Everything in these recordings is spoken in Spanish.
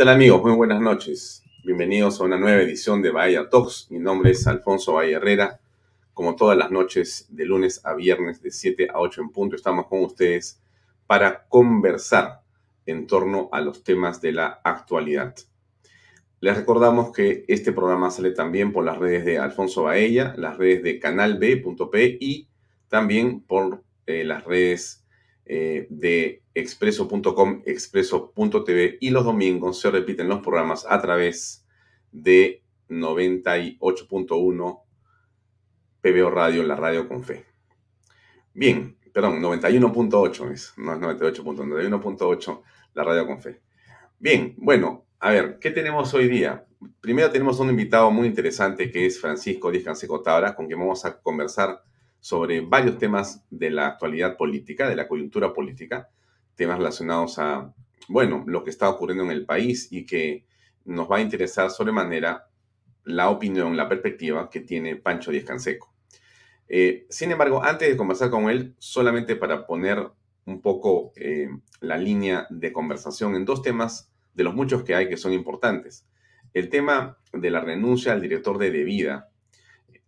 tal amigos? Muy buenas noches. Bienvenidos a una nueva edición de Bahía Talks. Mi nombre es Alfonso Bahía Herrera. Como todas las noches, de lunes a viernes, de 7 a 8 en punto, estamos con ustedes para conversar en torno a los temas de la actualidad. Les recordamos que este programa sale también por las redes de Alfonso Baella, las redes de canalb.p y también por eh, las redes eh, de expreso.com, expreso.tv y los domingos se repiten los programas a través de 98.1 PBO Radio, la radio con fe. Bien, perdón, 91.8 es, no es 98.91.8 la radio con fe. Bien, bueno, a ver, ¿qué tenemos hoy día? Primero tenemos un invitado muy interesante que es Francisco Díaz Canseco Tabra, con quien vamos a conversar sobre varios temas de la actualidad política, de la coyuntura política, temas relacionados a, bueno, lo que está ocurriendo en el país y que nos va a interesar sobremanera la opinión, la perspectiva que tiene Pancho Díaz Canseco. Eh, sin embargo, antes de conversar con él, solamente para poner un poco eh, la línea de conversación en dos temas de los muchos que hay que son importantes. El tema de la renuncia al director de debida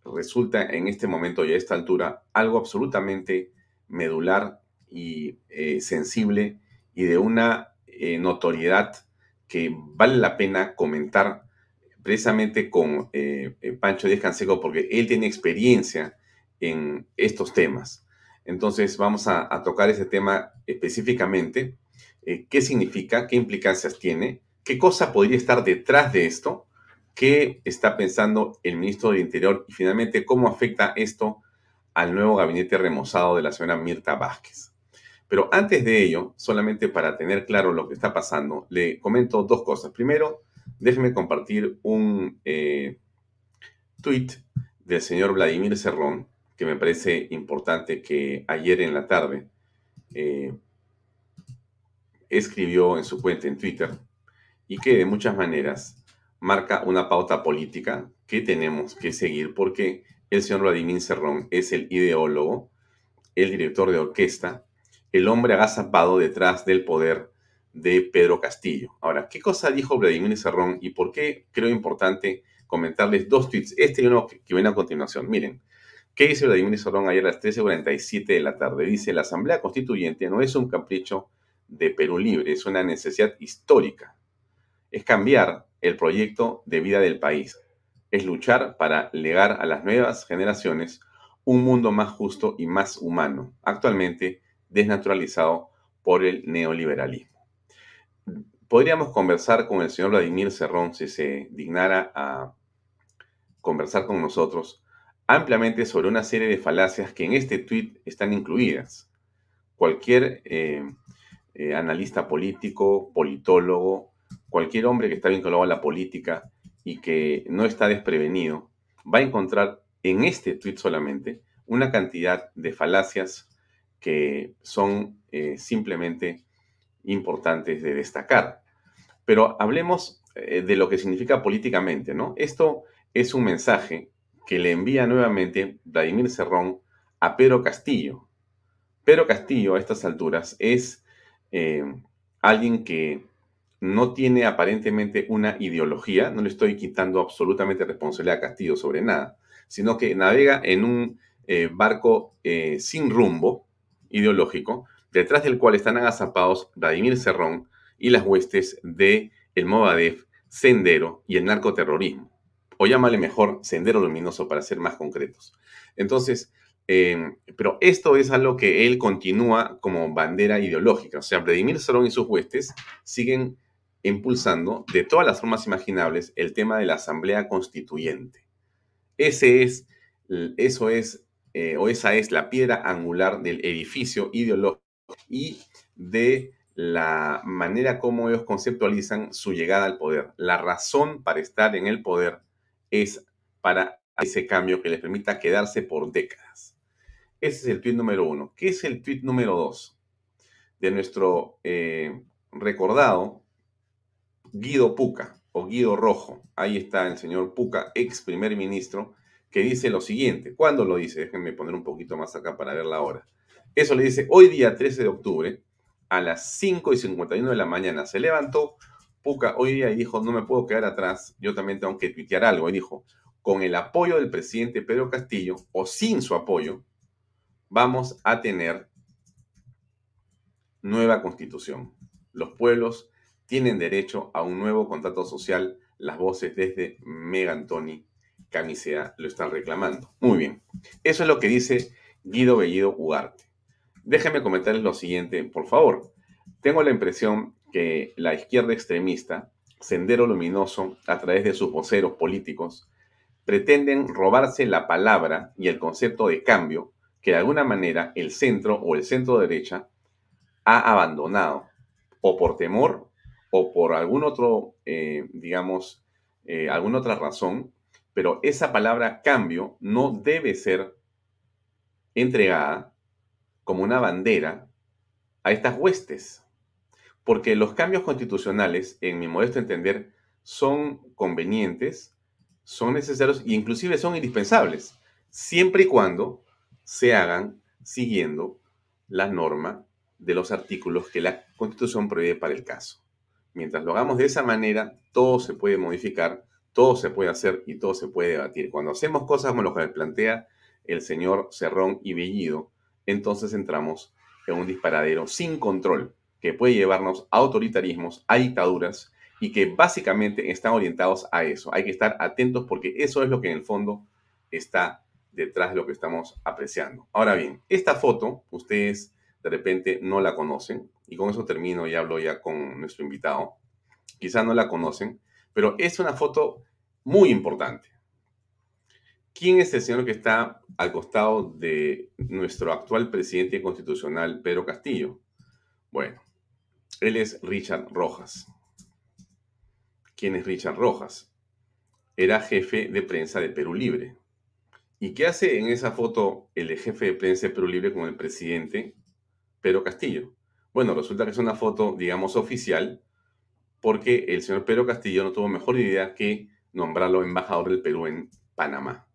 resulta en este momento y a esta altura algo absolutamente medular y eh, sensible y de una eh, notoriedad que vale la pena comentar precisamente con eh, Pancho Díaz Canseco porque él tiene experiencia en estos temas. Entonces vamos a tocar ese tema específicamente qué significa, qué implicancias tiene, qué cosa podría estar detrás de esto, qué está pensando el ministro del Interior y finalmente cómo afecta esto al nuevo gabinete remozado de la señora Mirta Vázquez. Pero antes de ello, solamente para tener claro lo que está pasando, le comento dos cosas. Primero, déjeme compartir un eh, tweet del señor Vladimir Cerrón, que me parece importante que ayer en la tarde eh, escribió en su cuenta en Twitter y que de muchas maneras marca una pauta política que tenemos que seguir porque el señor Vladimir Cerrón es el ideólogo, el director de orquesta, el hombre agazapado detrás del poder de Pedro Castillo. Ahora, ¿qué cosa dijo Vladimir Cerrón y por qué creo importante comentarles dos tweets? Este y uno que, viene a continuación. Miren, ¿qué dice Vladimir Cerrón ayer a las 13.47 de la tarde? Dice, la Asamblea Constituyente no es un capricho de Perú Libre, es una necesidad histórica. Es cambiar el proyecto de vida del país. Es luchar para legar a las nuevas generaciones un mundo más justo y más humano, actualmente desnaturalizado por el neoliberalismo. Podríamos conversar con el señor Vladimir Cerrón si se dignara a conversar con nosotros ampliamente sobre una serie de falacias que en este tuit están incluidas. Cualquier eh, eh, analista político, politólogo, cualquier hombre que está vinculado a la política y que no está desprevenido, va a encontrar en este tweet solamente una cantidad de falacias que son eh, simplemente importantes de destacar. Pero hablemos eh, de lo que significa políticamente, ¿no? Esto es un mensaje que le envía nuevamente Vladimir Cerrón a Pedro Castillo. Pedro Castillo a estas alturas es eh, alguien que no tiene aparentemente una ideología, no le estoy quitando absolutamente responsabilidad a Castillo sobre nada, sino que navega en un barco sin rumbo ideológico, detrás del cual están agazapados Vladimir Cerrón y las huestes de el Sendero y el narcoterrorismo. O llámale mejor Sendero Luminoso para ser más concretos. Entonces, Em, pero esto es algo que él continúa como bandera ideológica. O sea, Vladimir Cerrón y sus huestes siguen impulsando de todas las formas imaginables el tema de la Asamblea Constituyente. Ese es, eso es, eh, o esa es la piedra angular del edificio ideológico y de la manera como ellos conceptualizan su llegada al poder. La razón para estar en el poder es para ese cambio que les permita quedarse por décadas. Ese es el tweet número uno. ¿Qué es el tweet número dos? De nuestro eh, recordado Guido Puca o Guido Rojo. Ahí está el señor Puca, ex primer ministro, que dice lo siguiente. ¿Cuándo lo dice? Déjenme poner un poquito más acá para ver la hora. Eso le dice, hoy día 13 de octubre, a las 5 y 51 de la mañana, se levantó Puca hoy día dijo, no me puedo quedar atrás, yo también tengo que tuitear algo. Y dijo, con el apoyo del presidente Pedro Castillo o sin su apoyo, vamos a tener nueva constitución. Los pueblos tienen derecho a un nuevo contrato social. Las voces desde Megantoni Camisea lo están reclamando. Muy bien. Eso es lo que dice Guido Bellido Ugarte. Déjenme comentarles lo siguiente, por favor. Tengo la impresión que la izquierda extremista, Sendero Luminoso, a través de sus voceros políticos, pretenden robarse la palabra y el concepto de cambio que de alguna manera el centro o el centro derecha ha abandonado, o por temor o por algún otro, eh, digamos, eh, alguna otra razón, pero esa palabra cambio no debe ser entregada como una bandera a estas huestes, porque los cambios constitucionales, en mi modesto entender, son convenientes, son necesarios e inclusive son indispensables, siempre y cuando se hagan siguiendo la norma de los artículos que la Constitución prohíbe para el caso. Mientras lo hagamos de esa manera, todo se puede modificar, todo se puede hacer y todo se puede debatir. Cuando hacemos cosas como lo que plantea el señor Cerrón y Bellido, entonces entramos en un disparadero sin control que puede llevarnos a autoritarismos, a dictaduras y que básicamente están orientados a eso. Hay que estar atentos porque eso es lo que en el fondo está detrás de lo que estamos apreciando. Ahora bien, esta foto ustedes de repente no la conocen y con eso termino y hablo ya con nuestro invitado. Quizás no la conocen, pero es una foto muy importante. ¿Quién es el señor que está al costado de nuestro actual presidente constitucional, Pedro Castillo? Bueno, él es Richard Rojas. ¿Quién es Richard Rojas? Era jefe de prensa de Perú Libre. ¿Y qué hace en esa foto el jefe de prensa de Perú Libre con el presidente Pedro Castillo? Bueno, resulta que es una foto, digamos, oficial, porque el señor Pedro Castillo no tuvo mejor idea que nombrarlo embajador del Perú en Panamá.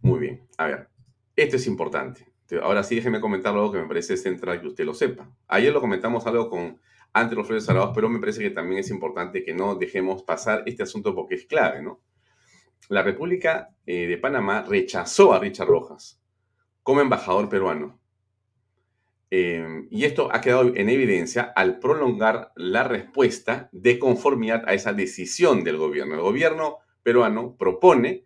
Muy bien, a ver, esto es importante. Ahora sí, déjeme comentar algo que me parece central que usted lo sepa. Ayer lo comentamos algo con ante los Flores pero me parece que también es importante que no dejemos pasar este asunto porque es clave, ¿no? La República eh, de Panamá rechazó a Richard Rojas como embajador peruano. Em, y esto ha quedado en evidencia al prolongar la respuesta de conformidad a esa decisión del gobierno. El gobierno peruano propone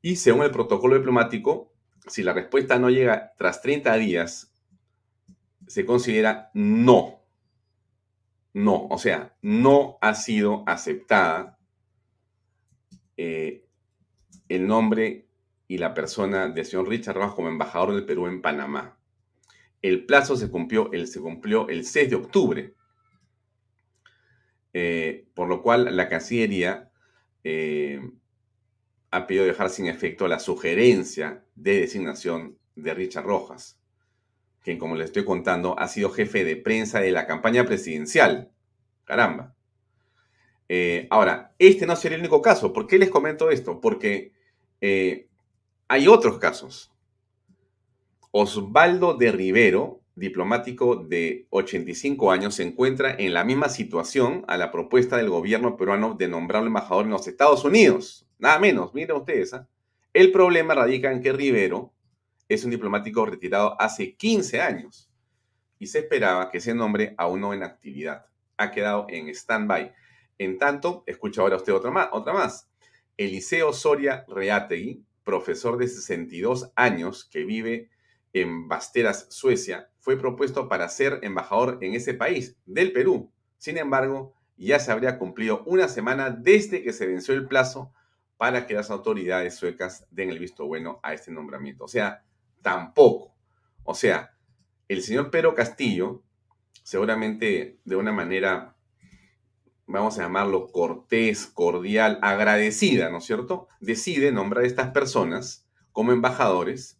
y según el protocolo diplomático, si la respuesta no llega tras 30 días, se considera no. No, o sea, no ha sido aceptada eh, el nombre y la persona del señor Richard Rojas como embajador del Perú en Panamá. El plazo se cumplió el, se cumplió el 6 de octubre, eh, por lo cual la Cancillería eh, ha pedido dejar sin efecto la sugerencia de designación de Richard Rojas, quien, como les estoy contando, ha sido jefe de prensa de la campaña presidencial. Caramba. Eh, ahora, este no sería el único caso. ¿Por qué les comento esto? Porque hay otros casos. Osvaldo de Rivero, diplomático de 85 años, se encuentra en la misma situación a la propuesta del gobierno peruano de nombrarlo embajador en los Estados Unidos. Nada menos, miren ustedes. ¿ah? El problema radica en que Rivero es un diplomático retirado hace 15 años y se esperaba que ese nombre aún no en actividad. Ha quedado en stand-by. En tanto, escucha ahora usted otra más. Otra más. Eliseo Soria Reategui, profesor de 62 años que vive en Basteras, Suecia, fue propuesto para ser embajador en ese país, del Perú. Sin embargo, ya se habría cumplido una semana desde que se venció el plazo para que las autoridades suecas den el visto bueno a este nombramiento. O sea, tampoco. O sea, el señor Pedro Castillo, seguramente de una manera, vamos a llamarlo cortés, cordial, agradecida, ¿no es cierto? Decide nombrar a estas personas como embajadores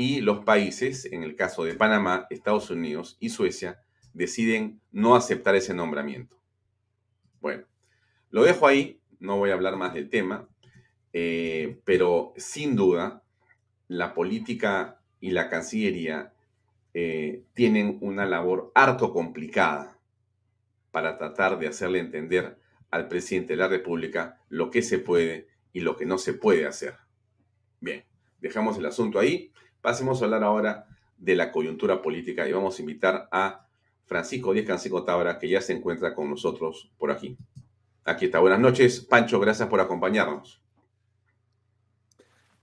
y los países, en el caso de Panamá, Estados Unidos y Suecia, deciden no aceptar ese nombramiento. Bueno, lo dejo ahí, no voy a hablar más del tema, eh, pero sin duda la política y la Cancillería eh, tienen una labor harto complicada para tratar de hacerle entender al presidente de la República lo que se puede y lo que no se puede hacer. Bien, dejamos el asunto ahí. Pasemos a hablar ahora de la coyuntura política y vamos a invitar a Francisco Díaz Canseco Tabra, que ya se encuentra con nosotros por aquí. Aquí está. Buenas noches, Pancho, gracias por acompañarnos.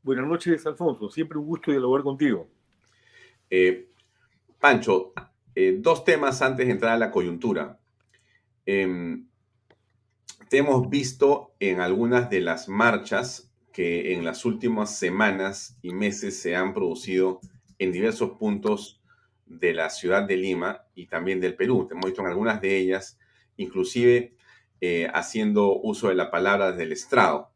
Buenas noches, Alfonso. Siempre un gusto dialogar contigo. Eh, Pancho, eh, dos temas antes de entrar a la coyuntura. Em, te hemos visto en algunas de las marchas que en las últimas semanas y meses se han producido en diversos puntos de la ciudad de Lima y también del Perú. Te hemos visto en algunas de ellas, inclusive eh, haciendo uso de la palabra del estrado.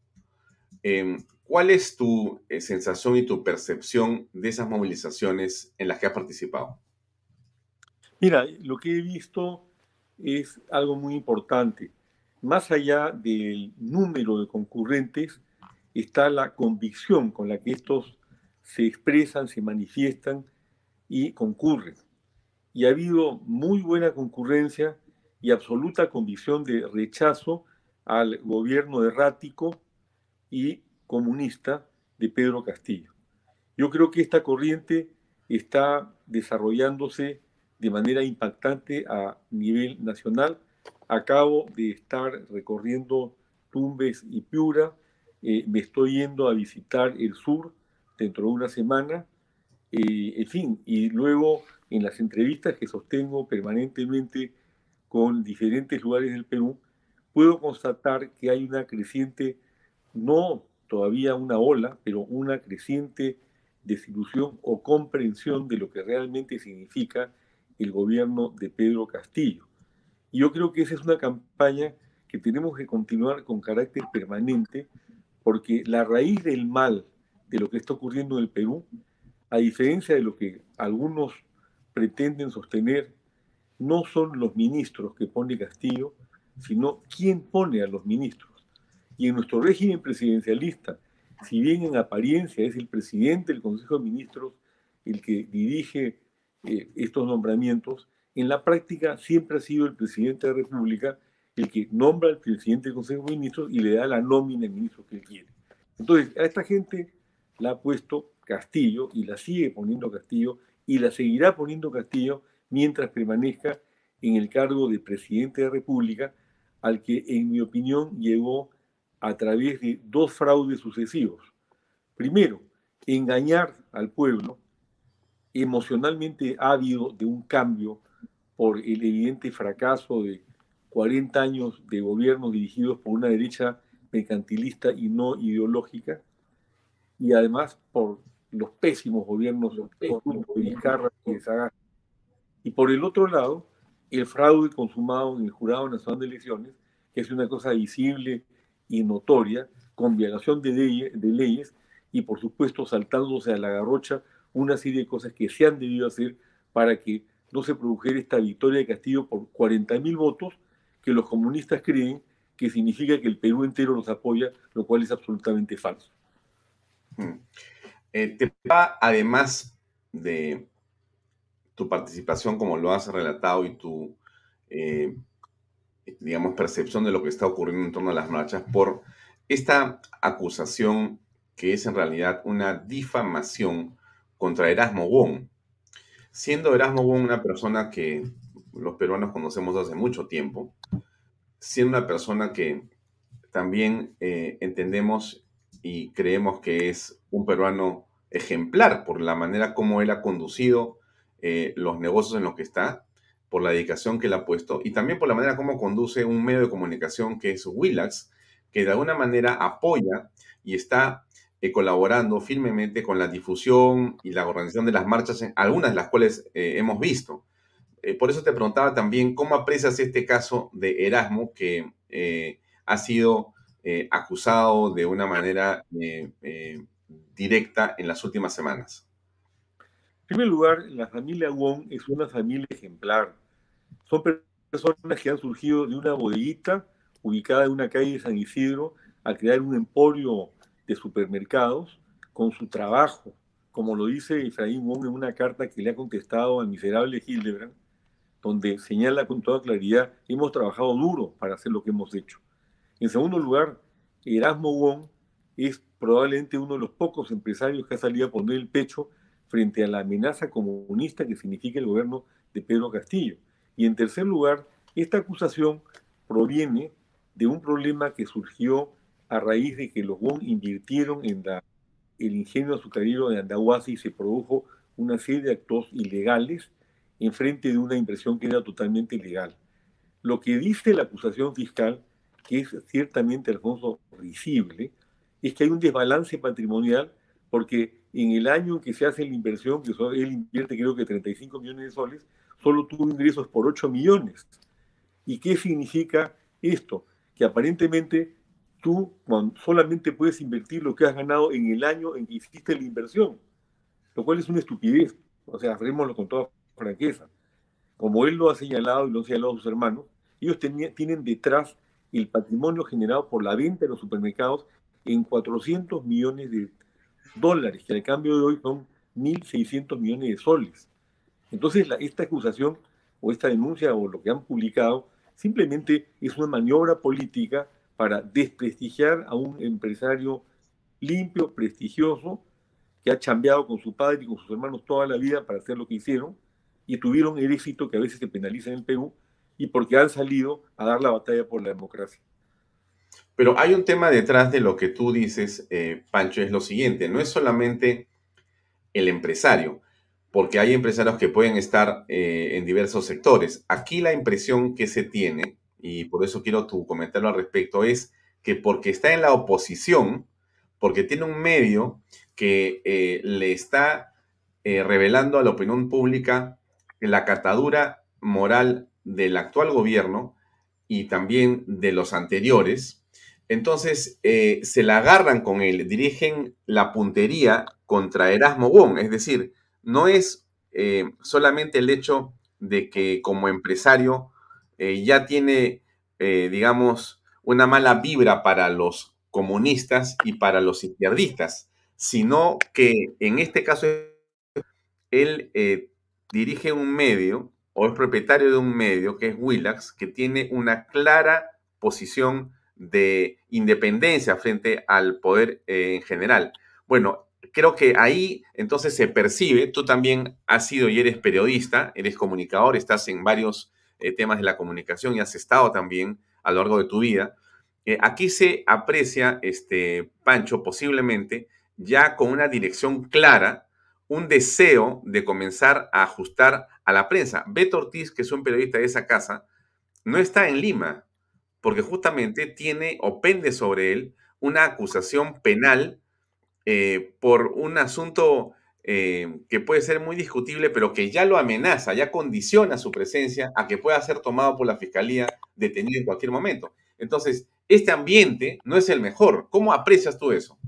Em, ¿Cuál es tu eh, sensación y tu percepción de esas movilizaciones en las que has participado? Mira, lo que he visto es algo muy importante. Más allá del número de concurrentes, está la convicción con la que estos se expresan, se manifiestan y concurren. Y ha habido muy buena concurrencia y absoluta convicción de rechazo al gobierno errático y comunista de Pedro Castillo. Yo creo que esta corriente está desarrollándose de manera impactante a nivel nacional. Acabo de estar recorriendo Tumbes y Piura, eh, me estoy yendo a visitar el sur dentro de una semana, eh, en fin, y luego en las entrevistas que sostengo permanentemente con diferentes lugares del Perú, puedo constatar que hay una creciente, no todavía una ola, pero una creciente desilusión o comprensión de lo que realmente significa el gobierno de Pedro Castillo. Y yo creo que esa es una campaña que tenemos que continuar con carácter permanente, porque la raíz del mal de lo que está ocurriendo en el Perú, a diferencia de lo que algunos pretenden sostener, no son los ministros que pone Castillo, sino quién pone a los ministros. Y en nuestro régimen presidencialista, si bien en apariencia es el presidente del Consejo de Ministros el que dirige eh, estos nombramientos, en la práctica siempre ha sido el presidente de la República el que nombra al presidente del Consejo de Ministros y le da la nómina de ministros que él quiere. Entonces, a esta gente la ha puesto Castillo y la sigue poniendo Castillo y la seguirá poniendo Castillo mientras permanezca en el cargo de presidente de la República, al que, en mi opinión, llegó a través de dos fraudes sucesivos. Primero, engañar al pueblo emocionalmente ávido de un cambio por el evidente fracaso de 40 años de gobierno dirigidos por una derecha mercantilista y no ideológica, y además por los pésimos gobiernos de Vizcarra y de Y por el otro lado, el fraude consumado en el Jurado Nacional de Elecciones, que es una cosa visible y notoria, con violación de, de leyes y por supuesto saltándose a la garrocha una serie de cosas que se han debido hacer para que no se produjera esta victoria de Castillo por 40.000 votos que los comunistas creen que significa que el Perú entero los apoya, lo cual es absolutamente falso. Hmm. Eh, te va, además de tu participación, como lo has relatado, y tu, eh, digamos, percepción de lo que está ocurriendo en torno a las marchas, por esta acusación que es en realidad una difamación contra Erasmo Wong. Siendo Erasmo Wong una persona que los peruanos conocemos hace mucho tiempo, siendo una persona que también eh, entendemos y creemos que es un peruano ejemplar por la manera como él ha conducido eh, los negocios en los que está, por la dedicación que él ha puesto y también por la manera como conduce un medio de comunicación que es Willax, que de alguna manera apoya y está eh, colaborando firmemente con la difusión y la organización de las marchas, algunas de las cuales hemos visto. Eh, por eso te preguntaba también cómo aprecias este caso de Erasmo, que ha sido acusado de una manera directa en las últimas semanas. En primer lugar, la familia Wong es una familia ejemplar. Son personas que han surgido de una bodeguita ubicada en una calle de San Isidro a crear un emporio de supermercados con su trabajo, como lo dice Efraín Wong en una carta que le ha contestado al miserable Hildebrand, donde señala con toda claridad, hemos trabajado duro para hacer lo que hemos hecho. En segundo lugar, Erasmo Wong es probablemente uno de los pocos empresarios que ha salido a poner el pecho frente a la amenaza comunista que significa el gobierno de Pedro Castillo. Y en tercer lugar, esta acusación proviene de un problema que surgió a raíz de que los Wong invirtieron en el ingenio azucarero de Andahuasi y se produjo una serie de actos ilegales en frente de una impresión que era totalmente ilegal. Lo que dice la acusación fiscal, que es ciertamente, Alfonso, risible, es que hay un desbalance patrimonial porque en el año en que se hace la inversión, que él invierte creo que 35 millones de soles, solo tuvo ingresos por 8 millones. ¿Y qué significa esto? Que aparentemente tú solamente puedes invertir lo que has ganado en el año en que hiciste la inversión, lo cual es una estupidez. O sea, hagámoslo con toda franqueza. Como él lo ha señalado y lo han señalado sus hermanos, ellos tienen detrás el patrimonio generado por la venta de los supermercados en 400 millones de dólares, que al cambio de hoy son 1.600 millones de soles. Entonces, esta acusación o esta denuncia o lo que han publicado simplemente es una maniobra política para desprestigiar a un empresario limpio, prestigioso, que ha chambeado con su padre y con sus hermanos toda la vida para hacer lo que hicieron y tuvieron el éxito que a veces se penaliza en el Perú y porque han salido a dar la batalla por la democracia. Pero hay un tema detrás de lo que tú dices, eh, Pancho, es lo siguiente, no es solamente el empresario, porque hay empresarios que pueden estar eh, en diversos sectores. Aquí la impresión que se tiene, y por eso quiero tu comentario al respecto, es que porque está en la oposición, porque tiene un medio que eh, le está revelando a la opinión pública la catadura moral del actual gobierno y también de los anteriores, entonces eh, se la agarran con él, dirigen la puntería contra Erasmo Wong. Es decir, no es eh, solamente el hecho de que como empresario eh, ya tiene, digamos, una mala vibra para los comunistas y para los izquierdistas, sino que en este caso él dirige un medio o es propietario de un medio que es Willax, que tiene una clara posición de independencia frente al poder eh, en general. Bueno, creo que ahí entonces se percibe, tú también has sido y eres periodista, eres comunicador, estás en varios eh, temas de la comunicación y has estado también a lo largo de tu vida. Eh, aquí se aprecia, este, Pancho, posiblemente ya con una dirección clara, un deseo de comenzar a ajustar a la prensa. Beto Ortiz, que es un periodista de esa casa, no está en Lima, porque justamente tiene o pende sobre él una acusación penal eh, por un asunto eh, que puede ser muy discutible, pero que ya lo amenaza, ya condiciona su presencia a que pueda ser tomado por la fiscalía detenido en cualquier momento. Entonces, este ambiente no es el mejor. ¿Cómo aprecias tú eso?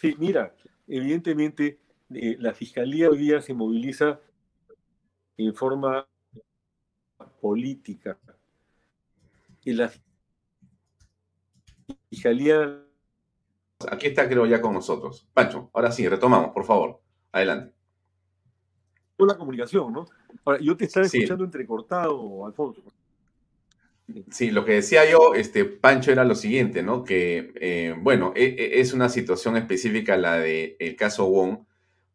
Sí, mira, evidentemente eh, la fiscalía hoy día se moviliza en forma política. Y la fiscalía. Aquí está, creo, ya con nosotros. Pancho, ahora sí, retomamos, por favor. Adelante. La comunicación, ¿no? Ahora, yo te estaba escuchando entrecortado, Alfonso. Sí, lo que decía yo, este, Pancho, era lo siguiente, ¿no? Que, eh, bueno, e, e, es una situación específica la del el caso Wong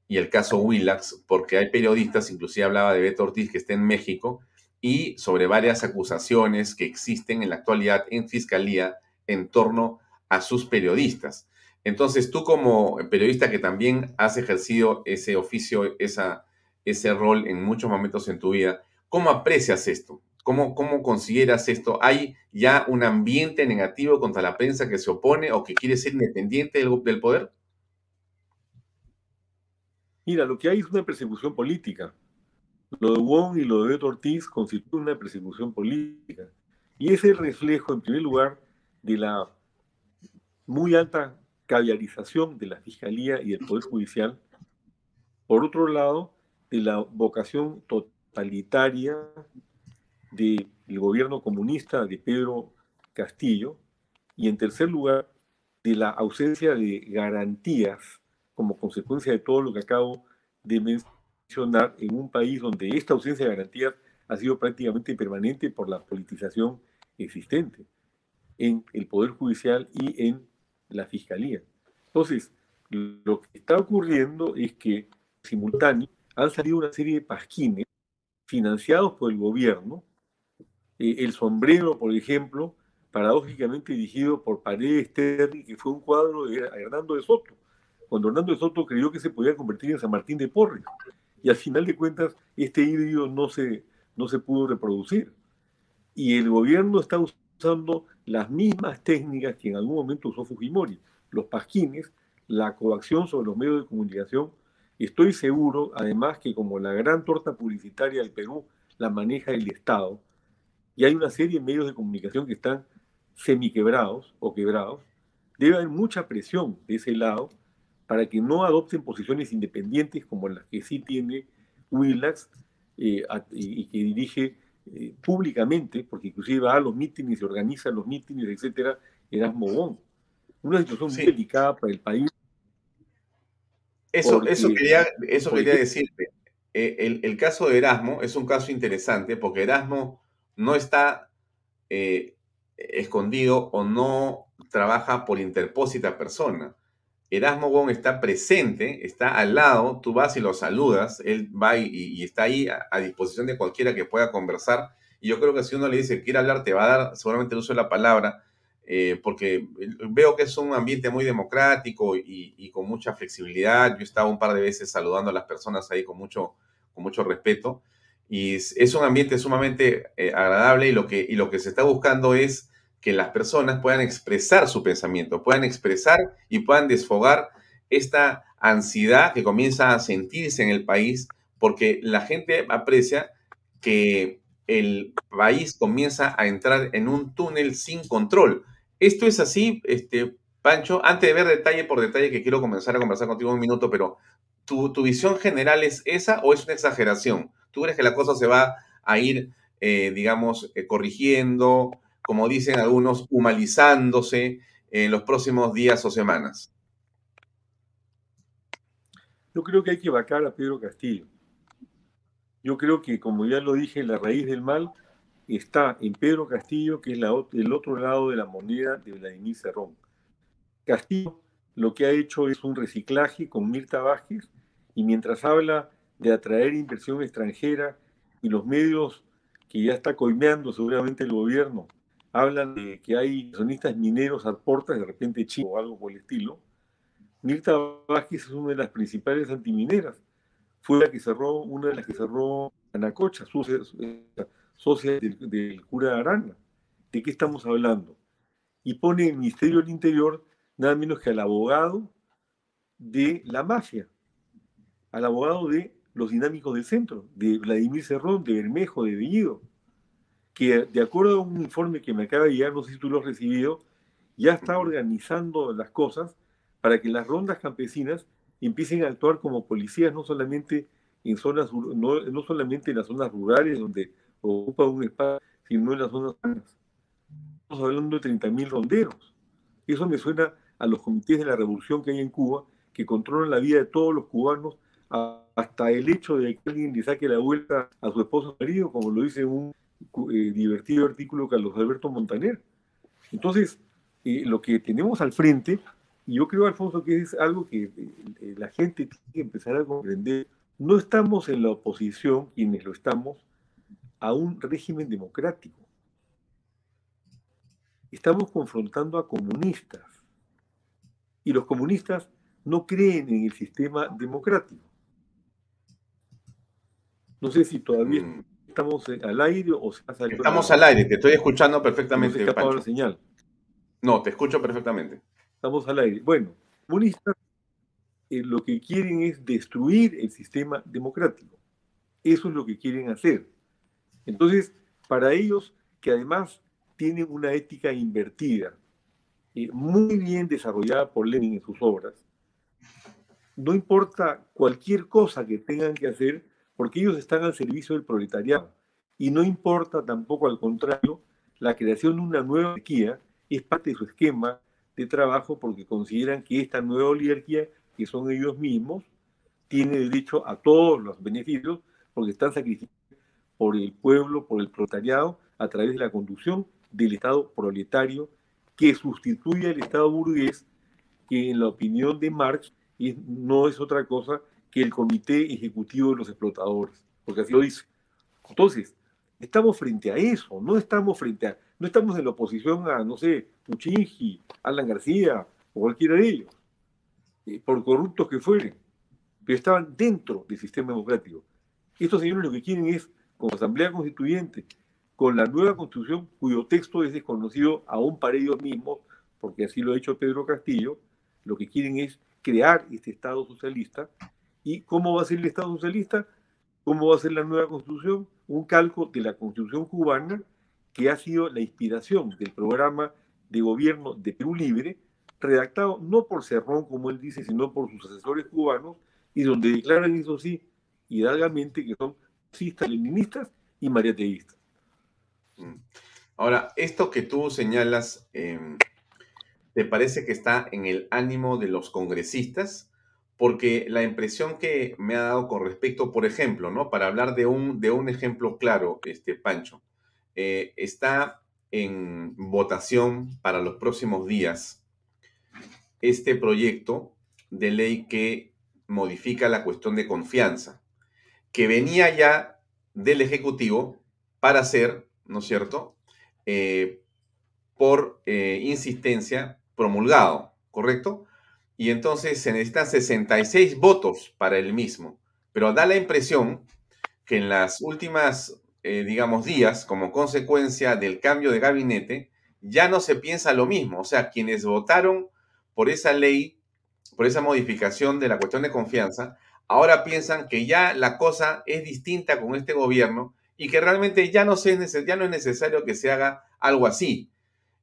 y el caso Willax, porque hay periodistas, inclusive hablaba de Beto Ortiz, que está en México, y sobre varias acusaciones que existen en la actualidad en fiscalía en torno a sus periodistas. Entonces, tú como periodista que también has ejercido ese oficio, esa, ese rol en muchos momentos en tu vida, ¿cómo aprecias esto? ¿Cómo, ¿Cómo consideras esto? ¿Hay ya un ambiente negativo contra la prensa que se opone o que quiere ser independiente del, del poder? Mira, lo que hay es una persecución política. Lo de Wong y lo de Beto Ortiz constituyen una persecución política. Y es el reflejo, en primer lugar, de la muy alta caviarización de la Fiscalía y del Poder Judicial. Por otro lado, de la vocación totalitaria del gobierno comunista de Pedro Castillo. Y en tercer lugar, de la ausencia de garantías como consecuencia de todo lo que acabo de mencionar en un país donde esta ausencia de garantías ha sido prácticamente permanente por la politización existente en el Poder Judicial y en la Fiscalía. Entonces, lo que está ocurriendo es que simultáneo han salido una serie de pasquines financiados por el gobierno. El sombrero, por ejemplo, paradójicamente dirigido por Paredes Terry, que fue un cuadro de Hernando de Soto, cuando Hernando de Soto creyó que se podía convertir en San Martín de Porres. Y al final de cuentas, este híbrido no se, no se pudo reproducir. Y el gobierno está usando las mismas técnicas que en algún momento usó Fujimori, los pasquines, la coacción sobre los medios de comunicación. Estoy seguro, además, que como la gran torta publicitaria del Perú la maneja el Estado, y hay una serie de medios de comunicación que están semiquebrados o quebrados, debe haber mucha presión de ese lado para que no adopten posiciones independientes como las que sí tiene Willax eh, y, que dirige eh, públicamente, porque inclusive va a los mítines, se organiza los mítines, etcétera, Erasmo Bon. Una situación muy delicada para el país. Eso, eso quería, eso quería decirte. Eh, el, el, caso de Erasmo es un caso interesante porque Erasmo no está escondido o no trabaja por interpósita persona. Erasmo Wong está presente, está al lado, tú vas y lo saludas, él va y, está ahí a, disposición de cualquiera que pueda conversar. Y yo creo que si uno le dice quiere hablar, te va a dar seguramente el uso de la palabra, eh, porque veo que es un ambiente muy democrático y, con mucha flexibilidad. Yo he estado un par de veces saludando a las personas ahí con mucho, con mucho respeto. Y es, un ambiente sumamente eh, agradable y lo, que, y lo que se está buscando es que las personas puedan expresar su pensamiento, puedan expresar y puedan desfogar esta ansiedad que comienza a sentirse en el país porque la gente aprecia que el país comienza a entrar en un túnel sin control. Esto es así, este, Pancho, antes de ver detalle por detalle, que quiero comenzar a conversar contigo un minuto, pero ¿tu, tu visión general es esa o es una exageración? ¿Tú crees que la cosa se va a ir, eh, digamos, eh, corrigiendo, como dicen algunos, humanizándose en los próximos días o semanas? Yo creo que hay que vacar a Pedro Castillo. Yo creo que, como ya lo dije, la raíz del mal está en Pedro Castillo, que es la, el otro lado de la moneda de Vladimir Cerrón. Castillo lo que ha hecho es un reciclaje con Mirta Vázquez y mientras habla de atraer inversión extranjera y los medios que ya está coimeando seguramente el gobierno hablan de que hay inversionistas mineros a puertas, de repente chico o algo por el estilo. Mirta Vázquez es una de las principales antimineras. Fue la que cerró, una de las que cerró Anacocha, socia del, cura Arana. ¿De qué estamos hablando? Y pone el Ministerio del Interior nada menos que al abogado de la mafia, al abogado de los dinámicos del centro, de Vladimir Cerrón, de Bermejo, de Bellido que de acuerdo a un informe que me acaba de llegar, no sé si tú lo has recibido, ya está organizando las cosas para que las rondas campesinas empiecen a actuar como policías, no solamente en zonas, no, no solamente en las zonas rurales donde ocupa un espacio, sino en las zonas urbanas. Estamos hablando de 30.000 ronderos. Eso me suena a los comités de la revolución que hay en Cuba, que controlan la vida de todos los cubanos, hasta el hecho de que alguien le saque la vuelta a su esposo marido, como lo dice un eh, divertido artículo Carlos Alberto Montaner. Entonces, eh, lo que tenemos al frente, y yo creo, Alfonso, que es algo que eh, la gente tiene que empezar a comprender, no estamos en la oposición, quienes lo estamos, a un régimen democrático. Estamos confrontando a comunistas. Y los comunistas no creen en el sistema democrático. No sé si todavía mm estamos al aire o se Estamos al aire, te estoy escuchando perfectamente. No la señal. No, te escucho perfectamente. Estamos al aire. Bueno, comunistas eh, lo que quieren es destruir el sistema democrático. Eso es lo que quieren hacer. Entonces, para ellos, que además tienen una ética invertida, eh, muy bien desarrollada por Lenin en sus obras, no importa cualquier cosa que tengan que hacer, porque ellos están al servicio del proletariado. Y no importa tampoco, al contrario, la creación de una nueva oligarquía es parte de su esquema de trabajo porque consideran que esta nueva oligarquía, que son ellos mismos, tiene derecho a todos los beneficios porque están sacrificados por el pueblo, por el proletariado, a través de la conducción del Estado proletario que sustituye al Estado burgués, que en la opinión de Marx no es otra cosa que el comité ejecutivo de los explotadores, porque así lo dice. Entonces, estamos frente a eso, no estamos frente a, no estamos en la oposición a, no sé, Puchingi, Alan García o cualquiera de ellos, eh, por corruptos que fueren, pero estaban dentro del sistema democrático. Estos señores lo que quieren es, como Asamblea Constituyente, con la nueva constitución cuyo texto es desconocido aún para ellos mismos, porque así lo ha hecho Pedro Castillo, lo que quieren es crear este Estado socialista. ¿Y cómo va a ser el Estado socialista? ¿Cómo va a ser la nueva constitución? Un calco de la constitución cubana que ha sido la inspiración del programa de gobierno de Perú Libre, redactado no por Cerrón, como él dice, sino por sus asesores cubanos, y donde declaran, eso sí, hidalgamente que son fascistas, leninistas y mariateístas. Mm. Ahora, esto que tú señalas, em, ¿te parece que está en el ánimo de los congresistas? Porque la impresión que me ha dado con respecto, por ejemplo, ¿no? Para hablar de un, de un ejemplo claro, este Pancho, eh, está en votación para los próximos días este proyecto de ley que modifica la cuestión de confianza, que venía ya del Ejecutivo para ser ¿no es cierto? Eh, por eh, insistencia promulgado, ¿correcto? Y entonces se necesitan 66 votos para el mismo. Pero da la impresión que en las últimas, eh, digamos, días, como consecuencia del cambio de gabinete, ya no se piensa lo mismo. O sea, quienes votaron por esa ley, por esa modificación de la cuestión de confianza, ahora piensan que ya la cosa es distinta con este gobierno y que realmente ya no, ya no es necesario que se haga algo así.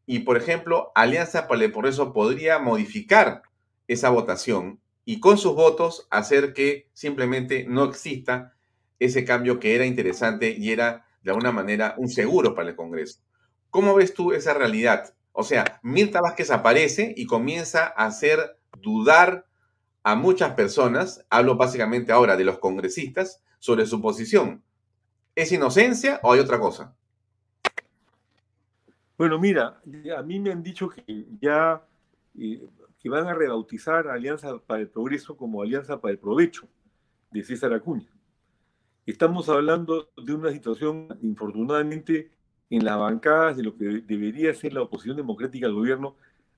Y, por ejemplo, Alianza para el podría modificar esa votación y con sus votos hacer que simplemente no exista ese cambio que era interesante y era de alguna manera un seguro para el Congreso. ¿Cómo ves tú esa realidad? O sea, Mirta Vázquez aparece y comienza a hacer dudar a muchas personas, hablo básicamente ahora de los congresistas, sobre su posición. ¿Es inocencia o hay otra cosa? Bueno, mira, a mí me han dicho que ya eh, que van a rebautizar Alianza para el Progreso como Alianza para el Provecho de César Acuña. Estamos hablando de una situación, infortunadamente, en las bancadas de lo que debería ser la oposición democrática al gobierno,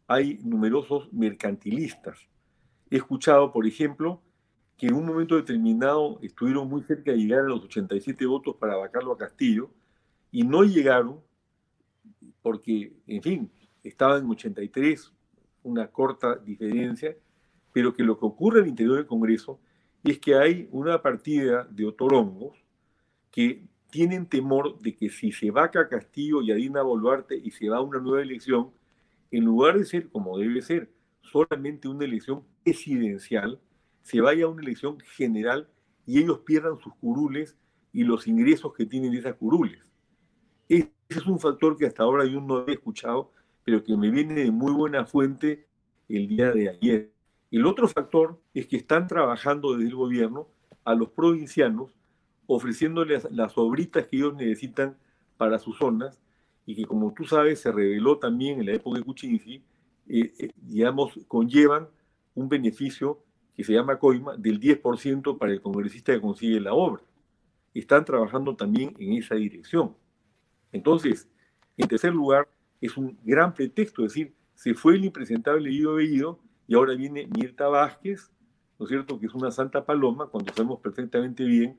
hay numerosos mercantilistas. He escuchado, por ejemplo, que en un momento determinado estuvieron muy cerca de llegar a los 87 votos para vacarlo a Castillo y no llegaron porque, en fin, estaban en 83, una corta diferencia, pero que lo que ocurre al interior del Congreso es que hay una partida de otorongos que tienen temor de que si se vaca a Castillo y a Dina Boluarte y se va a una nueva elección, en lugar de ser como debe ser solamente una elección presidencial, se vaya a una elección general y ellos pierdan sus curules y los ingresos que tienen esas curules. Ese es un factor que hasta ahora yo no había escuchado, pero que me viene de muy buena fuente el día de ayer. El otro factor es que están trabajando desde el gobierno a los provincianos, ofreciéndoles las obritas que ellos necesitan para sus zonas, y que como tú sabes se reveló también en la época de Kuczynski, eh, eh, digamos, conllevan un beneficio que se llama COIMA, del 10% para el congresista que consigue la obra. Están trabajando también en esa dirección. Entonces, en tercer lugar, es un gran pretexto, es decir, se fue el impresentable Guido Bellido y ahora viene Mirta Vázquez, ¿no es cierto?, que es una santa paloma, cuando sabemos perfectamente bien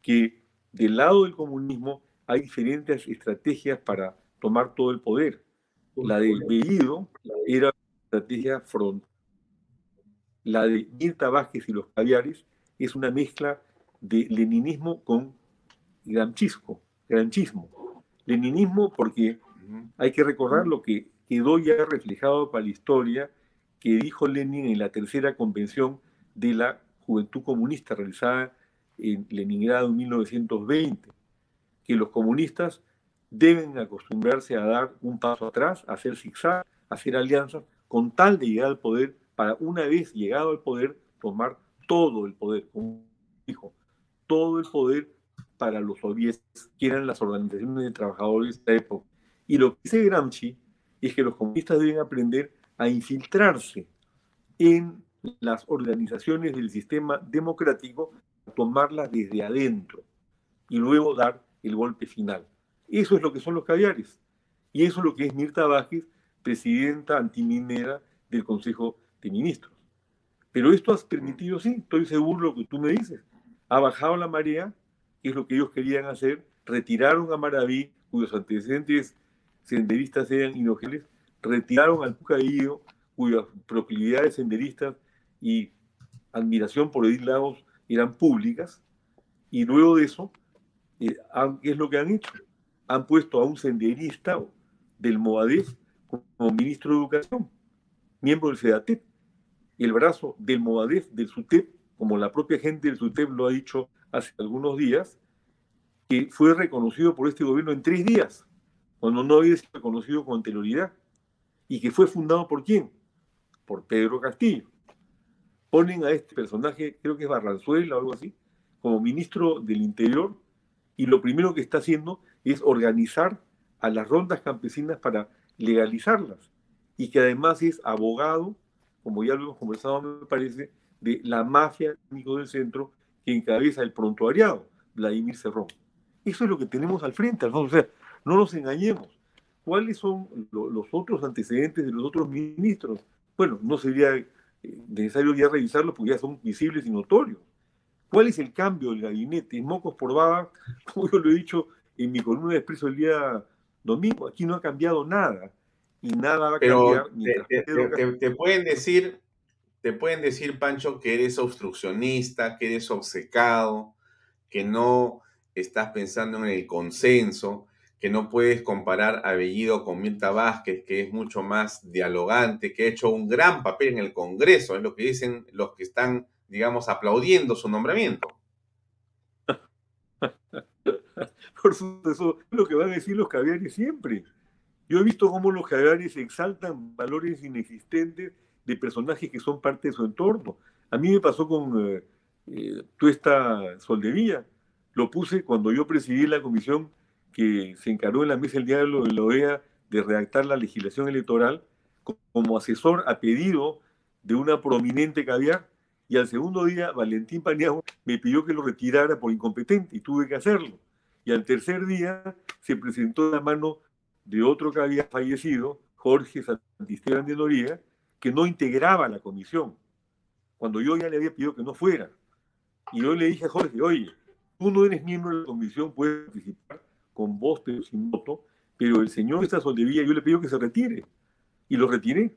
que del lado del comunismo hay diferentes estrategias para tomar todo el poder. La de Bellido era una estrategia frontal la de Mirta Vázquez y los caviares es una mezcla de leninismo con granchismo. Leninismo porque hay que recordar lo que quedó ya reflejado para la historia que dijo Lenin en la tercera convención de la Juventud Comunista realizada en Leningrado en 1920, que los comunistas deben acostumbrarse a dar un paso atrás, a hacer zigzag, a hacer alianzas, con tal de llegar al poder para una vez llegado al poder tomar todo el poder, como dijo, todo el poder para los soviets, que eran las organizaciones de trabajadores de esa época. Y lo que dice Gramsci es que los comunistas deben aprender a infiltrarse en las organizaciones del sistema democrático, tomarlas desde adentro y luego dar el golpe final. Eso es lo que son los caviares. Y eso es lo que es Mirta Vázquez, presidenta antiminera del Consejo de Ministros. Pero esto ha permitido, sí, estoy seguro de lo que tú me dices. Ha bajado la marea, que es lo que ellos querían hacer, retiraron a Maraví, cuyos antecedentes senderistas eran inogeles, retiraron al Pucaío, cuyas proclividades senderistas y admiración por Edith Lagos eran públicas, y luego de eso, eh, ¿qué es lo que han hecho? Han puesto a un senderista del Movadez como ministro de Educación, miembro del SEDATEP. Y el brazo del Movadez, del SUTEP, como la propia gente del SUTEP lo ha dicho hace algunos días, que fue reconocido por este gobierno en tres días, cuando no había sido reconocido con anterioridad, y que fue fundado por quién? Por Pedro Castillo. Ponen a este personaje, creo que es Barranzuela o algo así, como ministro del Interior, y lo primero que está haciendo es organizar a las rondas campesinas para legalizarlas, y que además es abogado, como ya lo hemos conversado, me parece, de la mafia del centro que encabeza el prontuariado, Vladimir Cerrón. Eso es lo que tenemos al frente, Alfonso. O no nos engañemos. ¿Cuáles son los otros antecedentes de los otros ministros? Bueno, no sería eh, necesario ya revisarlos porque ya son visibles y notorios. ¿Cuál es el cambio del gabinete? Mocos por baba, como yo lo he dicho en mi columna de expreso el día domingo, aquí no ha cambiado nada y nada va a cambiar. te, pueden decir, te pueden decir, Pancho, que eres obstruccionista, que eres obcecado, que no estás pensando en el consenso, que no puedes comparar a Bellido con Mirta Vázquez, que es mucho más dialogante, que ha hecho un gran papel en el Congreso, es lo que dicen los que están, digamos, aplaudiendo su nombramiento. Por eso es lo que van a decir los caviares siempre. Yo he visto cómo los caviares exaltan valores inexistentes de personajes que son parte de su entorno. A mí me pasó con eh, eh, esta Soldevilla. Lo puse cuando yo presidí la comisión que se encaró en la mesa del diálogo de la OEA de redactar la legislación electoral como asesor a pedido de una prominente caviar y al segundo día Valentín Paniagua me pidió que lo retirara por incompetente y tuve que hacerlo. Y al tercer día se presentó la mano de otro que había fallecido, Jorge Santisteban de Noriega, que no integraba la comisión, cuando yo ya le había pedido que no fuera. Y yo le dije a Jorge, oye, tú no eres miembro de la comisión, puedes participar con voz pero sin voto, pero el señor esta Soldevilla yo le pido que se retire. Y lo retiré.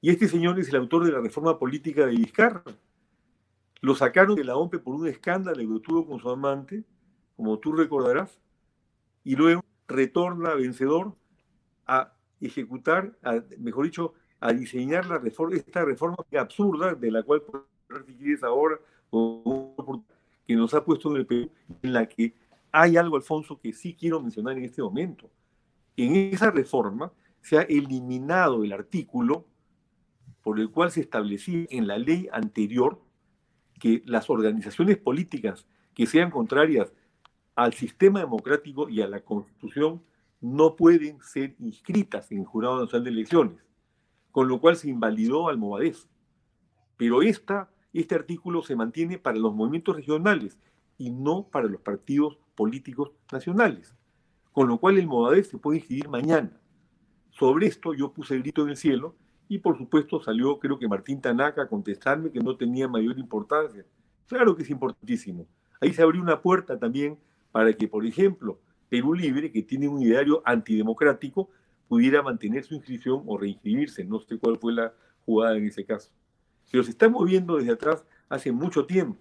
Y este señor es el autor de la reforma política de Vizcarra. Lo sacaron de la OMPE por un escándalo que tuvo con su amante, como tú recordarás, y luego retorna vencedor a ejecutar, mejor dicho, a diseñar la reforma, esta reforma absurda de la cual si quieres ahora, que nos ha puesto en el Perú, en la que hay algo, Alfonso, que sí quiero mencionar en este momento. En esa reforma se ha eliminado el artículo por el cual se establecía en la ley anterior que las organizaciones políticas que sean contrarias al sistema democrático y a la constitución no pueden ser inscritas en el Jurado Nacional de Elecciones, con lo cual se invalidó al Movadez. Pero esta, este artículo se mantiene para los movimientos regionales y no para los partidos políticos nacionales, con lo cual el Movadez se puede inscribir mañana. Sobre esto yo puse el grito en el cielo y por supuesto salió creo que Martín Tanaka a contestarme que no tenía mayor importancia. Claro que es importantísimo. Ahí se abrió una puerta también para que, por ejemplo, Perú Libre, que tiene un ideario antidemocrático, pudiera mantener su inscripción o reinscribirse. No sé cuál fue la jugada en ese caso. Pero se está moviendo desde atrás hace mucho tiempo.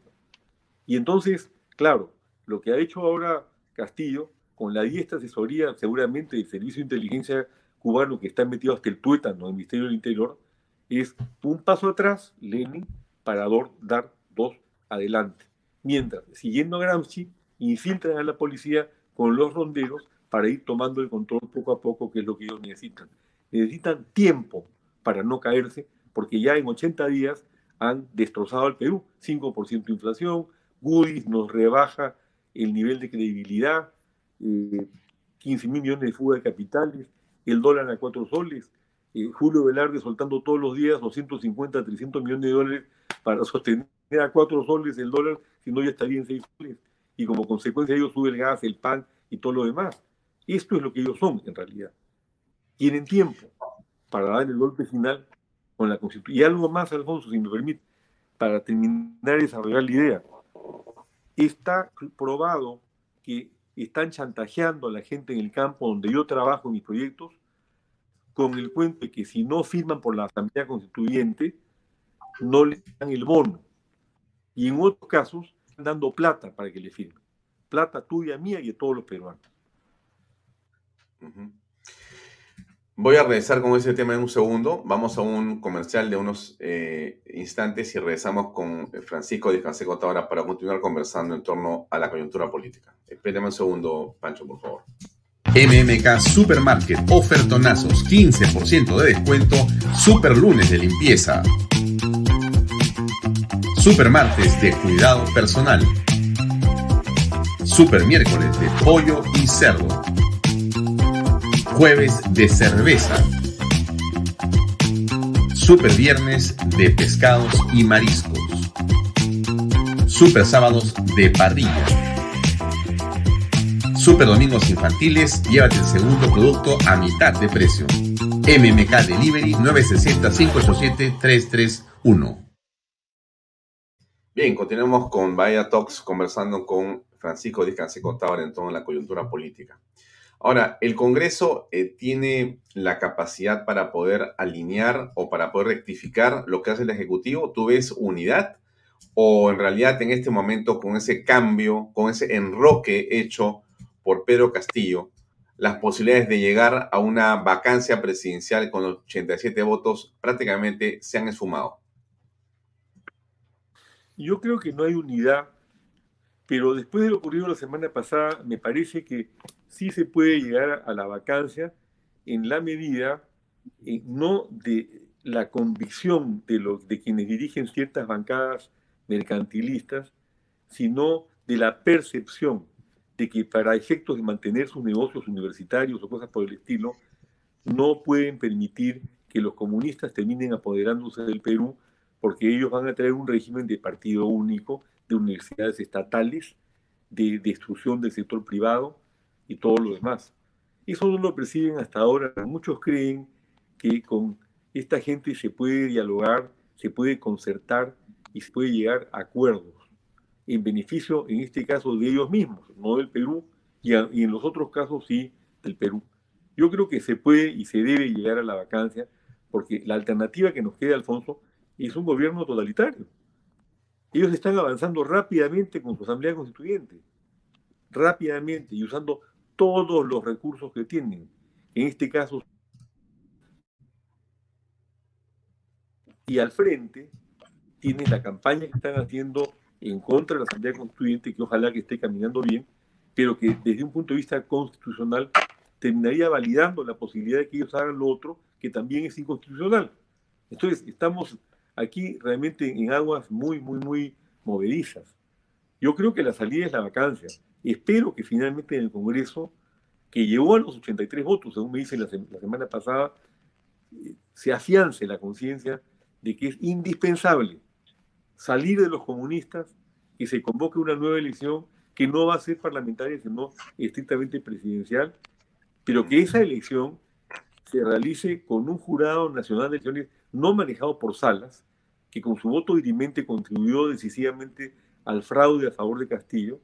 Y entonces, claro, lo que ha hecho ahora Castillo, con la diestra asesoría seguramente del Servicio de Inteligencia cubano que está metido hasta el tuétano del Ministerio del Interior, es un paso atrás, Lenin, para dar dos adelante. Mientras, siguiendo a Gramsci, infiltran a la policía con los ronderos para ir tomando el control poco a poco, que es lo que ellos necesitan. Necesitan tiempo para no caerse, porque ya en 80 días han destrozado al Perú. 5% de inflación, Goodies nos rebaja el nivel de credibilidad, 15 mil millones de fuga de capitales, el dólar a 4 soles, eh, Julio Velarde soltando todos los días 250, 300 millones de dólares para sostener a 4 soles el dólar, si no ya estaría en 6 soles. Y como consecuencia de ello sube el gas, el pan y todo lo demás. Esto es lo que ellos son en realidad. Tienen tiempo para dar el golpe final con la Constitución. Y algo más, Alfonso, si me permite, para terminar de desarrollar la idea. Está probado que están chantajeando a la gente en el campo donde yo trabajo en mis proyectos con el cuento de que si no firman por la Asamblea Constituyente, no le dan el bono. Y en otros casos, están dando plata para que le firmen. Plata tuya, mía y de todos los peruanos. Voy a regresar con ese tema en un segundo. Vamos a un comercial de unos eh, instantes y regresamos con Francisco de Canseco ahora para continuar conversando en torno a la coyuntura política. Espérame un segundo, Pancho, por favor. MMK Supermarket, ofertonazos, 15% de descuento, super lunes de limpieza. Super martes de cuidado personal. Super miércoles de pollo y cerdo Jueves de cerveza. Super viernes de pescados y mariscos. Super sábados de parrilla. Super domingos infantiles, llévate el segundo producto a mitad de precio. MMK Delivery 960-587-331. Bien, continuamos con Vaya Talks conversando con Francisco Díaz Canseco en toda la coyuntura política. Ahora, ¿el Congreso eh, tiene la capacidad para poder alinear o para poder rectificar lo que hace el Ejecutivo? ¿Tú ves unidad? ¿O en realidad en este momento con ese cambio, con ese enroque hecho por Pedro Castillo, las posibilidades de llegar a una vacancia presidencial con los 87 votos prácticamente se han esfumado? Yo creo que no hay unidad pero después de lo ocurrido la semana pasada, me parece que sí se puede llegar a la vacancia en la medida eh, no de la convicción de, los, de quienes dirigen ciertas bancadas mercantilistas, sino de la percepción de que para efectos de mantener sus negocios universitarios o cosas por el estilo, no pueden permitir que los comunistas terminen apoderándose del Perú porque ellos van a traer un régimen de partido único de universidades estatales, de destrucción del sector privado y todo lo demás. Eso no lo perciben hasta ahora. Muchos creen que con esta gente se puede dialogar, se puede concertar y se puede llegar a acuerdos en beneficio, en este caso, de ellos mismos, no del Perú, y, y en los otros casos sí del Perú. Yo creo que se puede y se debe llegar a la vacancia, porque la alternativa que nos queda, Alfonso, es un gobierno totalitario. Ellos están avanzando rápidamente con su Asamblea Constituyente, rápidamente y usando todos los recursos que tienen. En este caso, y al frente tienen la campaña que están haciendo en contra de la Asamblea Constituyente, que ojalá que esté caminando bien, pero que desde un punto de vista constitucional terminaría validando la posibilidad de que ellos hagan lo otro, que también es inconstitucional. Entonces, estamos aquí realmente en aguas muy, muy, muy movedizas. Yo creo que la salida es la vacancia. Espero que finalmente en el Congreso, que llegó a los 83 votos, según me dice la, la semana pasada, eh, se afiance la conciencia de que es indispensable salir de los comunistas, que se convoque una nueva elección que no va a ser parlamentaria, sino estrictamente presidencial, pero que esa elección se realice con un jurado nacional de elecciones no manejado por salas, que con su voto dirimente contribuyó decisivamente al fraude a favor de Castillo,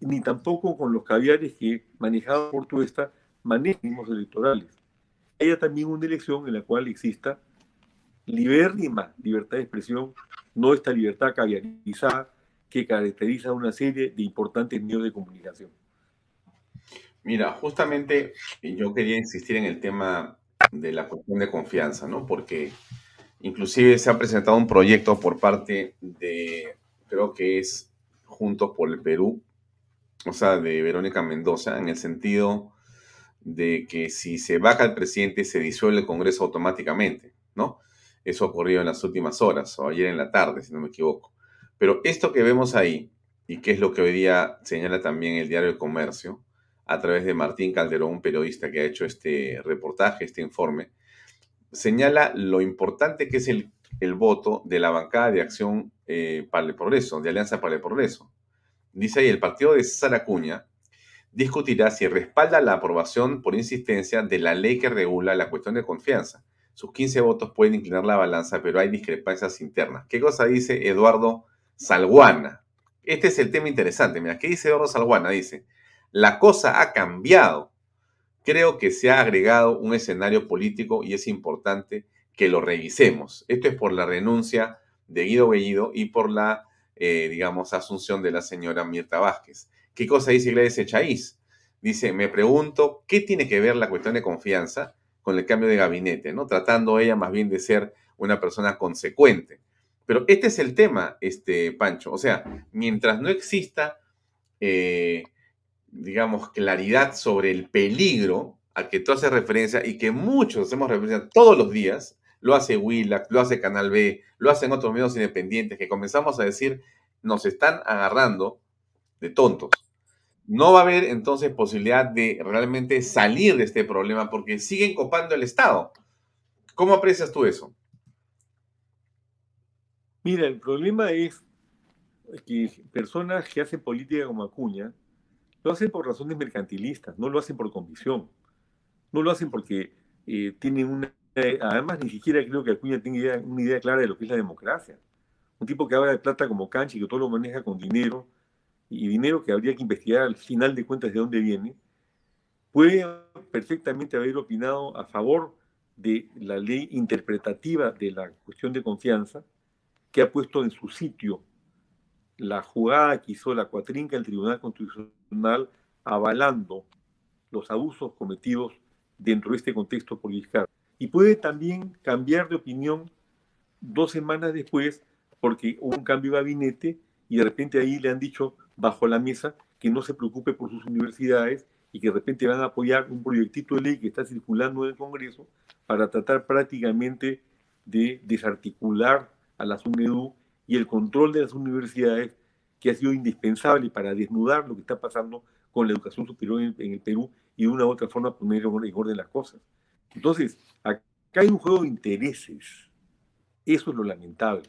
ni tampoco con los caviares que manejaba Portuesta manejan electorales. Haya también una elección en la cual exista libérrima libertad de expresión, no esta libertad caviarizada que caracteriza una serie de importantes medios de comunicación. Mira, justamente yo quería insistir en el tema de la cuestión de confianza, ¿no? Porque inclusive se ha presentado un proyecto por parte de, creo que es Juntos por el Perú, o sea, de Verónica Mendoza, en el sentido de que si se baja el presidente se disuelve el Congreso automáticamente, ¿no? Eso ocurrió en las últimas horas, o ayer en la tarde, si no me equivoco. Pero esto que vemos ahí, y que es lo que hoy día señala también el diario El Comercio, a través de Martín Calderón, un periodista que ha hecho este reportaje, este informe, señala lo importante que es el, el voto de la bancada de Acción eh, para el Progreso, de Alianza para el Progreso. Dice ahí, el partido de Saracuña discutirá si respalda la aprobación por insistencia de la ley que regula la cuestión de confianza. Sus 15 votos pueden inclinar la balanza, pero hay discrepancias internas. ¿Qué cosa dice Eduardo Salguana? Este es el tema interesante. Mira, ¿qué dice Eduardo Salguana? Dice, la cosa ha cambiado. Creo que se ha agregado un escenario político y es importante que lo revisemos. Esto es por la renuncia de Guido Bellido y por la, eh, digamos, asunción de la señora Mirta Vázquez. ¿Qué cosa dice Gladys Echaíz? Dice, me pregunto, ¿qué tiene que ver la cuestión de confianza con el cambio de gabinete? ¿no? Tratando ella más bien de ser una persona consecuente. Pero este es el tema, este Pancho. O sea, mientras no exista, eh, digamos, claridad sobre el peligro al que tú haces referencia y que muchos hacemos referencia todos los días, lo hace Willax, lo hace Canal B, lo hacen otros medios independientes, que comenzamos a decir, nos están agarrando de tontos no va a haber entonces posibilidad de realmente salir de este problema porque siguen copando el Estado. ¿Cómo aprecias tú eso? Mira, el problema es que personas que hacen política como Acuña lo hacen por razones mercantilistas, no lo hacen por convicción, no lo hacen porque eh, tienen una... además, ni siquiera creo que Acuña tenga una idea clara de lo que es la democracia. Un tipo que habla de plata como cancha y que todo lo maneja con dinero, y dinero que habría que investigar al final de cuentas de dónde viene, puede perfectamente haber opinado a favor de la ley interpretativa de la cuestión de confianza, que ha puesto en su sitio la jugada que hizo la cuatrinca del Tribunal Constitucional avalando los abusos cometidos dentro de este contexto político. Y puede también cambiar de opinión dos semanas después porque hubo un cambio de gabinete y de repente ahí le han dicho bajo la mesa que no se preocupe por sus universidades y que de repente van a apoyar un proyectito de ley que está circulando en el Congreso para tratar prácticamente de desarticular a la SUNEDU y el control de las universidades que ha sido indispensable para desnudar lo que está pasando con la educación superior en, el Perú y de una u otra forma poner en orden las cosas. Entonces, acá hay un juego de intereses. Eso es lo lamentable.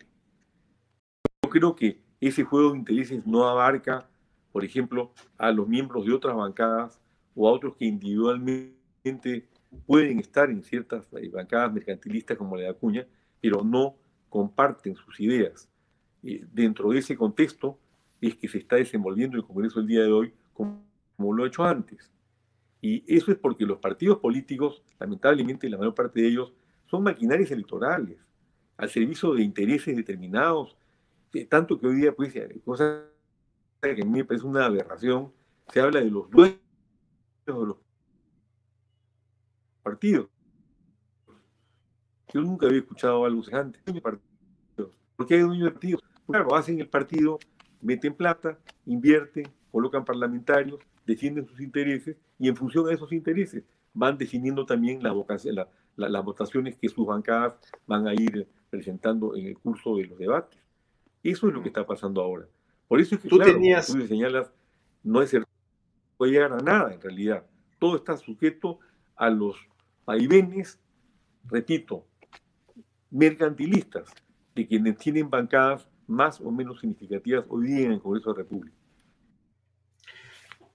Yo creo que ese juego de intereses no abarca, por ejemplo, a los miembros de otras bancadas o a otros que individualmente pueden estar en ciertas eh, bancadas mercantilistas como la de Acuña, pero no comparten sus ideas. Dentro de ese contexto es que se está desenvolviendo el Congreso el día de hoy como lo ha hecho antes. Y eso es porque los partidos políticos, lamentablemente la mayor parte de ellos, son maquinarias electorales, al servicio de intereses determinados tanto que hoy día, pues, cosa que a mí me parece una aberración, se habla de los dueños de los partidos. Yo nunca había escuchado algo semejante. ¿Por qué hay dueños de partidos? Claro, hacen el partido, meten plata, invierten, colocan parlamentarios, defienden sus intereses y en función de esos intereses van definiendo también las votaciones que sus bancadas van a ir presentando en el curso de los debates. Eso es lo que está pasando ahora. Por eso es que, tú tenías... tú señalas, no es cierto, no puede llegar a nada en realidad. Todo está sujeto a los vaivenes, repito, mercantilistas, de quienes tienen bancadas más o menos significativas hoy día en el Congreso de la República.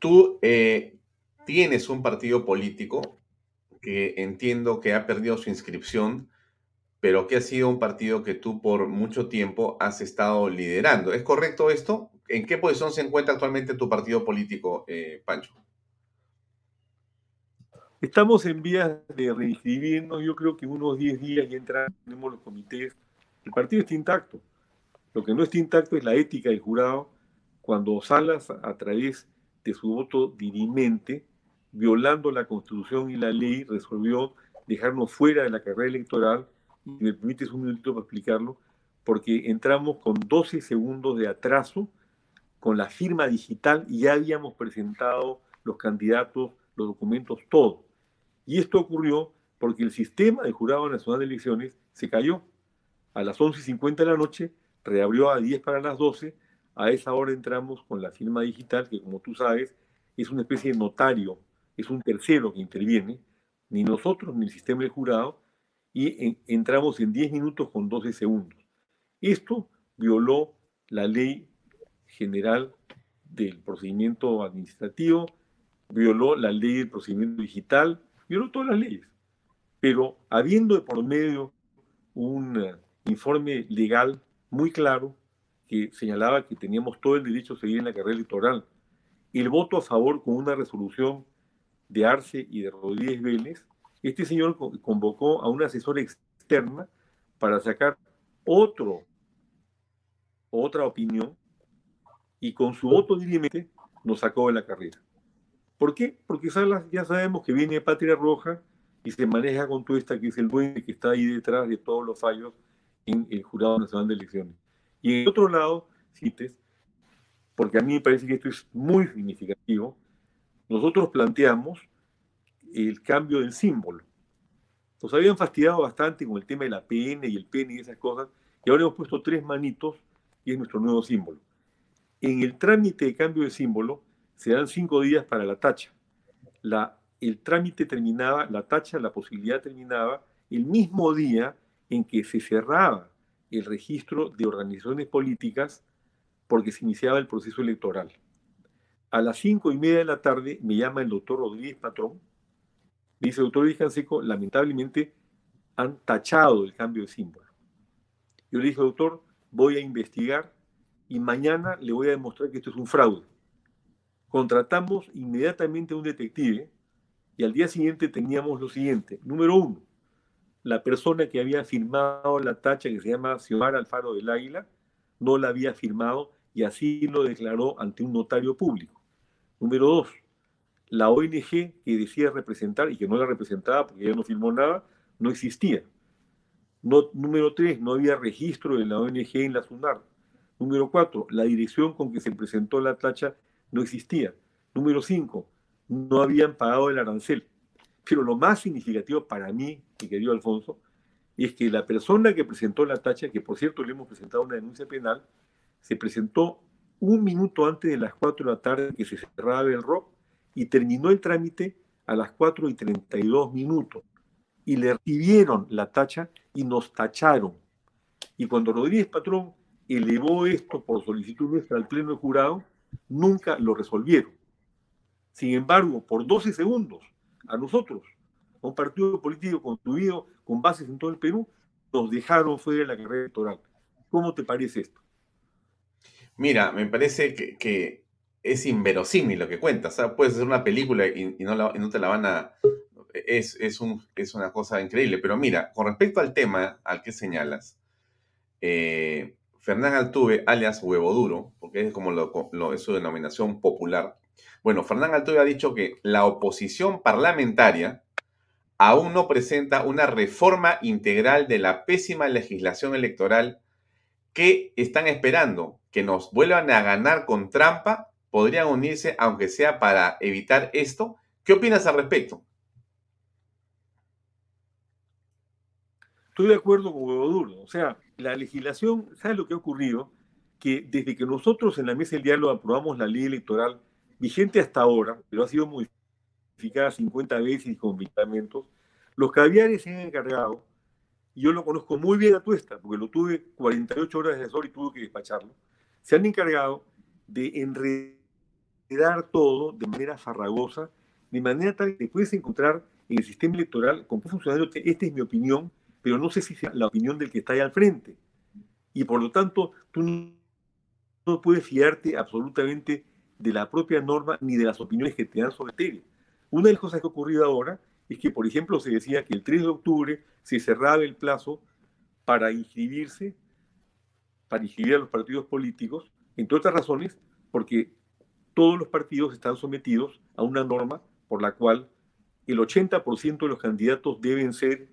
Tú eh, tienes un partido político que entiendo que ha perdido su inscripción pero que ha sido un partido que tú por mucho tiempo has estado liderando. ¿Es correcto esto? ¿En qué posición se encuentra actualmente tu partido político, eh, Pancho? Estamos en vías de reinscribirnos, yo creo que en unos 10 días ya entraremos los comités. El partido está intacto. Lo que no está intacto es la ética del jurado cuando Salas, a través de su voto dirimente, violando la constitución y la ley, resolvió dejarnos fuera de la carrera electoral y me permites un minutito para explicarlo, porque entramos con 12 segundos de atraso con la firma digital y ya habíamos presentado los candidatos, los documentos, todo. Y esto ocurrió porque el sistema del Jurado Nacional de Elecciones se cayó. A las 11.50 de la noche reabrió a 10 para las 12. A esa hora entramos con la firma digital, que como tú sabes, es una especie de notario, es un tercero que interviene, ni nosotros ni el sistema del jurado, y entramos en 10 minutos con 12 segundos. Esto violó la ley general del procedimiento administrativo, violó la ley del procedimiento digital, violó todas las leyes. Pero habiendo de por medio un eh, informe legal muy claro que señalaba que teníamos todo el derecho a seguir en la carrera electoral, el voto a favor con una resolución de Arce y de Rodríguez Vélez, este señor convocó a una asesora externa para sacar otro, otra opinión y con su voto dirimente nos sacó de la carrera. ¿Por qué? Porque ya sabemos que viene Patria Roja y se maneja con todo esta que es el duende que está ahí detrás de todos los fallos en el Jurado Nacional de Elecciones. Y en otro lado, CITES, porque a mí me parece que esto es muy significativo, nosotros planteamos el cambio del símbolo. Nos habían fastidiado bastante con el tema de la PN y el PN y esas cosas, y ahora hemos puesto tres manitos y es nuestro nuevo símbolo. En el trámite de cambio de símbolo se dan cinco días para la tacha. La, el trámite terminaba, la tacha, la posibilidad terminaba el mismo día en que se cerraba el registro de organizaciones políticas porque se iniciaba el proceso electoral. A las cinco y media de la tarde me llama el doctor Rodríguez Patrón. Me dice, doctor Luis Canseco, lamentablemente han tachado el cambio de símbolo. Yo le dije, doctor, voy a investigar y mañana le voy a demostrar que esto es un fraude. Contratamos inmediatamente a un detective y al día siguiente teníamos lo siguiente. Número uno, la persona que había firmado la tacha, que se llama Xiomara Alfaro del Águila, no la había firmado y así lo declaró ante un notario público. Número dos, la ONG que decía representar y que no la representaba porque ella no firmó nada, no existía. Número tres, no había registro de la ONG en la SUNAR. Número cuatro, la dirección con que se presentó la tacha no existía. Número cinco, no habían pagado el arancel. Pero lo más significativo para mí, mi querido Alfonso, es que la persona que presentó la tacha, que por cierto le hemos presentado una denuncia penal, se presentó un minuto antes de las cuatro de la tarde que se cerraba el rock y terminó el trámite a las cuatro y treinta y dos minutos. Y le recibieron la tacha y nos tacharon. Y cuando Rodríguez Patrón elevó esto por solicitud nuestra al Pleno de Jurado, nunca lo resolvieron. Sin embargo, por 12 segundos, a nosotros, a un partido político construido con bases en todo el Perú, nos dejaron fuera de la carrera electoral. ¿Cómo te parece esto? Mira, me parece que, es inverosímil lo que cuentas. Puedes hacer una película y, no, te la van a... Es, una cosa increíble. Pero mira, con respecto al tema al que señalas, eh, Fernán Altuve, alias Huevo Duro, porque es como lo, es su denominación popular. Bueno, Fernán Altuve ha dicho que la oposición parlamentaria aún no presenta una reforma integral de la pésima legislación electoral que están esperando que nos vuelvan a ganar con trampa, podrían unirse aunque sea para evitar esto. ¿Qué opinas al respecto? Estoy de acuerdo con Duro. O sea, la legislación, ¿sabes lo que ha ocurrido? Que desde que nosotros en la mesa del diálogo aprobamos la ley electoral vigente hasta ahora, pero ha sido modificada 50 veces con vitamentos, los caviares se han encargado, y yo lo conozco muy bien a tuesta, porque lo tuve 48 horas de sol y tuve que despacharlo, se han encargado de enredar todo de manera farragosa, de manera tal que puedes encontrar en el sistema electoral con qué funcionario, esta es mi opinión, pero no sé si sea la opinión del que está ahí al frente. Y por lo tanto, tú no puedes fiarte absolutamente de la propia norma ni de las opiniones que te dan sobre tele. Una de las cosas que ha ocurrido ahora es que, por ejemplo, se decía que el 3 de octubre se cerraba el plazo para inscribirse, para inscribir a los partidos políticos, entre otras razones, porque todos los partidos están sometidos a una norma por la cual el 80% de los candidatos deben ser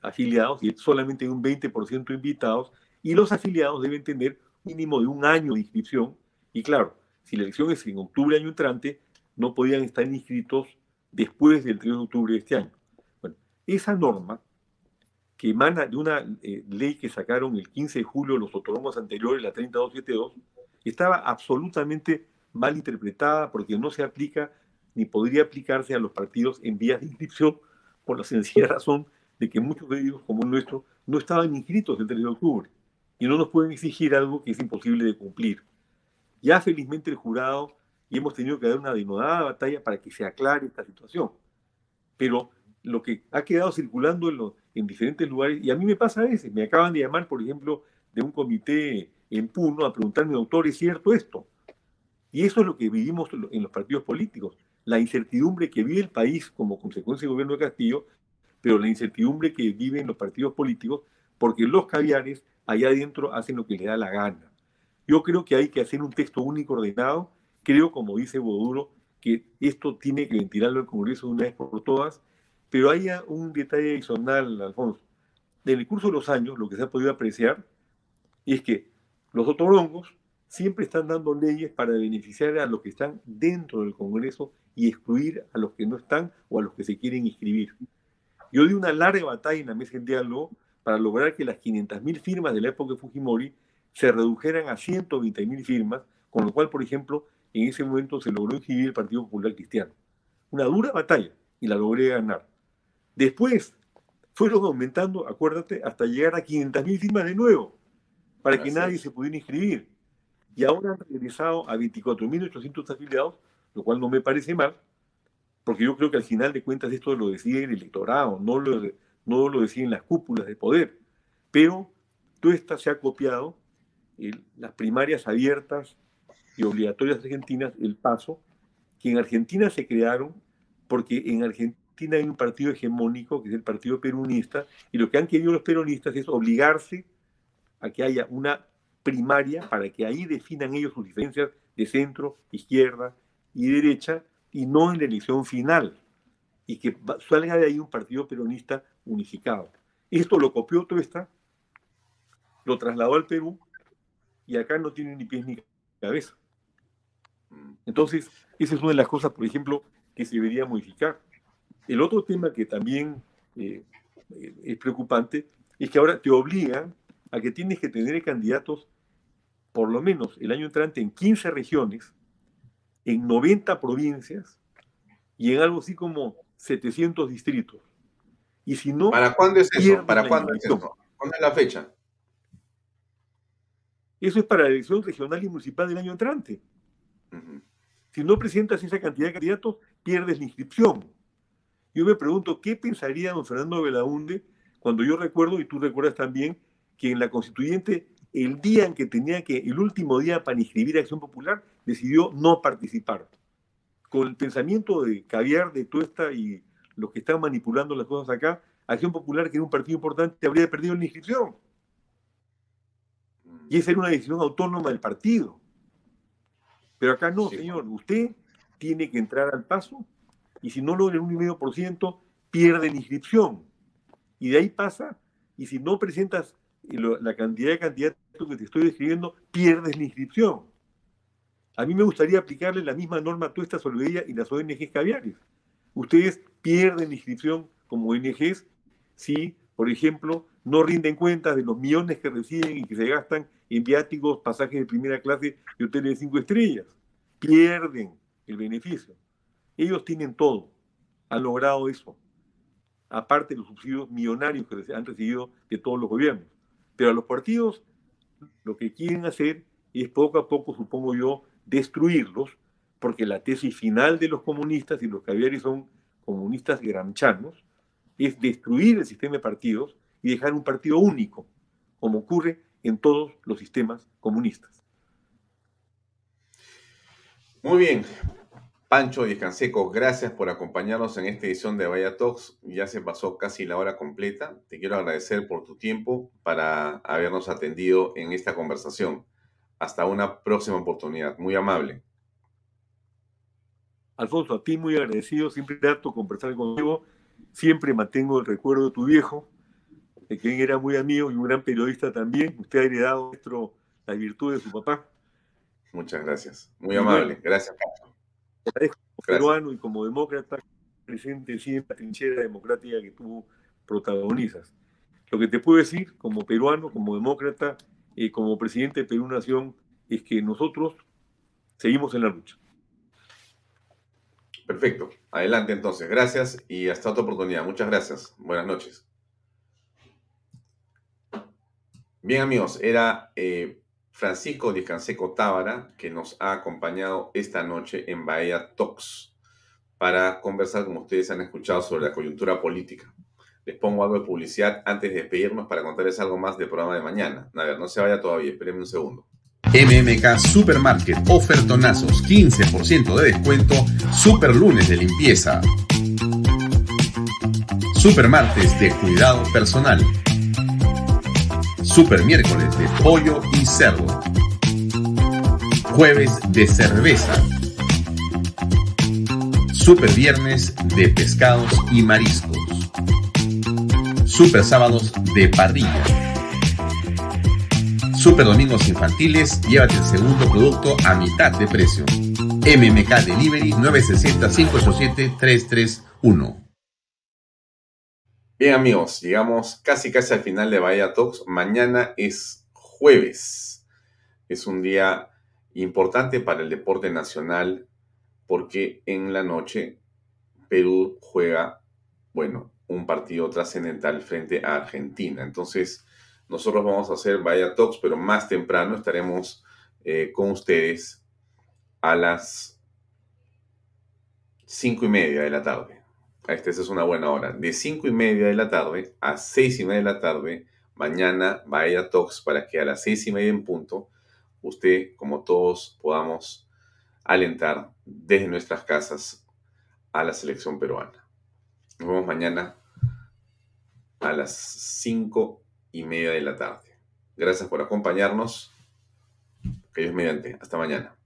afiliados y solamente un 20% invitados, y los afiliados deben tener mínimo de un año de inscripción. Y claro, si la elección es en octubre año entrante, no podían estar inscritos después del 3 de octubre de este año. Esa norma que emana de una eh, ley que sacaron el 15 de julio los otorgos anteriores, la 3272, estaba absolutamente mal interpretada porque no se aplica ni podría aplicarse a los partidos en vías de inscripción por la sencilla razón de que muchos de como el nuestro, no estaban inscritos el 3 de octubre y no nos pueden exigir algo que es imposible de cumplir. Ya felizmente el jurado y hemos tenido que dar una denodada batalla para que se aclare esta situación. Pero lo que ha quedado circulando en, en diferentes lugares, y a mí me pasa a veces, me acaban de llamar, por ejemplo, de un comité en Puno a preguntarme, doctor, ¿es cierto esto? Y eso es lo que vivimos en los partidos políticos, la incertidumbre que vive el país como consecuencia del gobierno de Castillo, pero la incertidumbre que viven los partidos políticos, porque los caviares allá adentro hacen lo que les da la gana. Yo creo que hay que hacer un texto único ordenado, creo, como dice Boduro, que esto tiene que ventilarlo el Congreso de una vez por todas, pero hay un detalle adicional, Alfonso. En el curso de los años, lo que se ha podido apreciar es que los otorongos siempre están dando leyes para beneficiar a los que están dentro del Congreso y excluir a los que no están o a los que se quieren inscribir. Yo di una larga batalla en la mesa de diálogo para lograr que las 500.000 firmas de la época de Fujimori se redujeran a 120.000 firmas, con lo cual, por ejemplo, en ese momento se logró inscribir el Partido Popular Cristiano. Una dura batalla y la logré ganar. Después fueron aumentando, acuérdate, hasta llegar a 500.000 firmas de nuevo, para que nadie se pudiera inscribir. Y ahora han regresado a 24.800 afiliados, lo cual no me parece mal, porque yo creo que al final de cuentas esto lo decide el electorado, no lo, no lo deciden las cúpulas de poder. Pero todo esto se ha copiado, las primarias abiertas y obligatorias argentinas, el paso, que en Argentina se crearon porque en Argentina hay un partido hegemónico, que es el Partido Peronista, y lo que han querido los peronistas es obligarse a que haya una primaria para que ahí definan ellos sus diferencias de centro, izquierda y derecha, y no en la elección final, y que salga de ahí un partido peronista unificado. Esto lo copió Tuesta, lo trasladó al Perú, y acá no tiene ni pies ni cabeza. Entonces, esa es una de las cosas, por ejemplo, que se debería modificar. El otro tema que también eh, es preocupante es que ahora te obligan a que tienes que tener candidatos por lo menos el año entrante en 15 regiones, en 90 provincias y en algo así como 700 distritos. Y si no... ¿Para cuándo es eso? ¿Para cuándo es eso? ¿Cuándo es la fecha? Eso es para la elección regional y municipal del año entrante. Si no presentas esa cantidad de candidatos, pierdes la inscripción. Yo me pregunto, ¿qué pensaría don Fernando Belaunde cuando yo recuerdo, y tú recuerdas también, que en la constituyente, el día en que tenía que, el último día para inscribir a Acción Popular, decidió no participar? Con el pensamiento de caviar, de tuesta y los que están manipulando las cosas acá, Acción Popular, que era un partido importante, habría perdido la inscripción. Y esa era una decisión autónoma del partido. Pero acá no, señor. Usted tiene que entrar al paso y si no logra el 1,5%, pierde la inscripción. Y de ahí pasa, y si no presentas la cantidad de candidatos que te estoy describiendo, pierdes la inscripción. A mí me gustaría aplicarle la misma norma a toda esta ella y las ONGs caviares. Ustedes pierden la inscripción como ONGs si, por ejemplo, no rinden cuenta de los millones que reciben y que se gastan en viáticos, pasajes de primera clase y hoteles de cinco estrellas. Pierden el beneficio. Ellos tienen todo, han logrado eso, aparte de los subsidios millonarios que han recibido de todos los gobiernos. Pero a los partidos lo que quieren hacer es poco a poco, supongo yo, destruirlos, porque la tesis final de los comunistas, y los caviares son comunistas granchanos, es destruir el sistema de partidos y dejar un partido único, como ocurre en todos los sistemas comunistas. Muy bien, Pancho Canseco, gracias por acompañarnos en esta edición de Vaya Talks. Ya se pasó casi la hora completa. Te quiero agradecer por tu tiempo para habernos atendido en esta conversación. Hasta una próxima oportunidad. Muy amable. Alfonso, a ti muy agradecido. Siempre trato conversar contigo. Siempre mantengo el recuerdo de tu viejo, de quien era muy amigo y un gran periodista también. Usted ha heredado nuestro, la virtud de su papá. Muchas gracias. Muy amable. Gracias, Pancho como peruano y como demócrata presente siempre la trinchera democrática que tú protagonizas. Lo que te puedo decir como peruano, como demócrata, y como presidente de Perú Nación, es que nosotros seguimos en la lucha. Perfecto. Adelante entonces. Gracias y hasta otra oportunidad. Muchas gracias. Buenas noches. Bien amigos, era eh, Francisco Discanseco Tábara que nos ha acompañado esta noche en Bahía Talks para conversar, como ustedes han escuchado, sobre la coyuntura política. Les pongo algo de publicidad antes de despedirnos para contarles algo más del programa de mañana. A ver, no se vaya todavía, espérenme un segundo. MMK Supermarket, ofertonazos, 15% de descuento, super lunes de limpieza. Super martes de cuidado personal. Super miércoles de pollo y cerdo. Jueves de cerveza. Super viernes de pescados y mariscos. Super sábados de parrilla. Super domingos infantiles, llévate el segundo producto a mitad de precio. MMK Delivery 960-587-331. Bien amigos, llegamos casi casi al final de Bahía Talks. Mañana es jueves. Es un día importante para el deporte nacional porque en la noche Perú juega, bueno, un partido trascendental frente a Argentina. Entonces, nosotros vamos a hacer Vaya Talks, pero más temprano estaremos eh, con ustedes a las cinco y media de la tarde. Esta es una buena hora. De cinco y media de la tarde a seis y media de la tarde, mañana Vaya Talks para que a las seis y media en punto, usted, como todos, podamos alentar desde nuestras casas a la selección peruana. Nos vemos mañana a las cinco y media de la tarde. Gracias por acompañarnos. Que Dios mediante. Hasta mañana.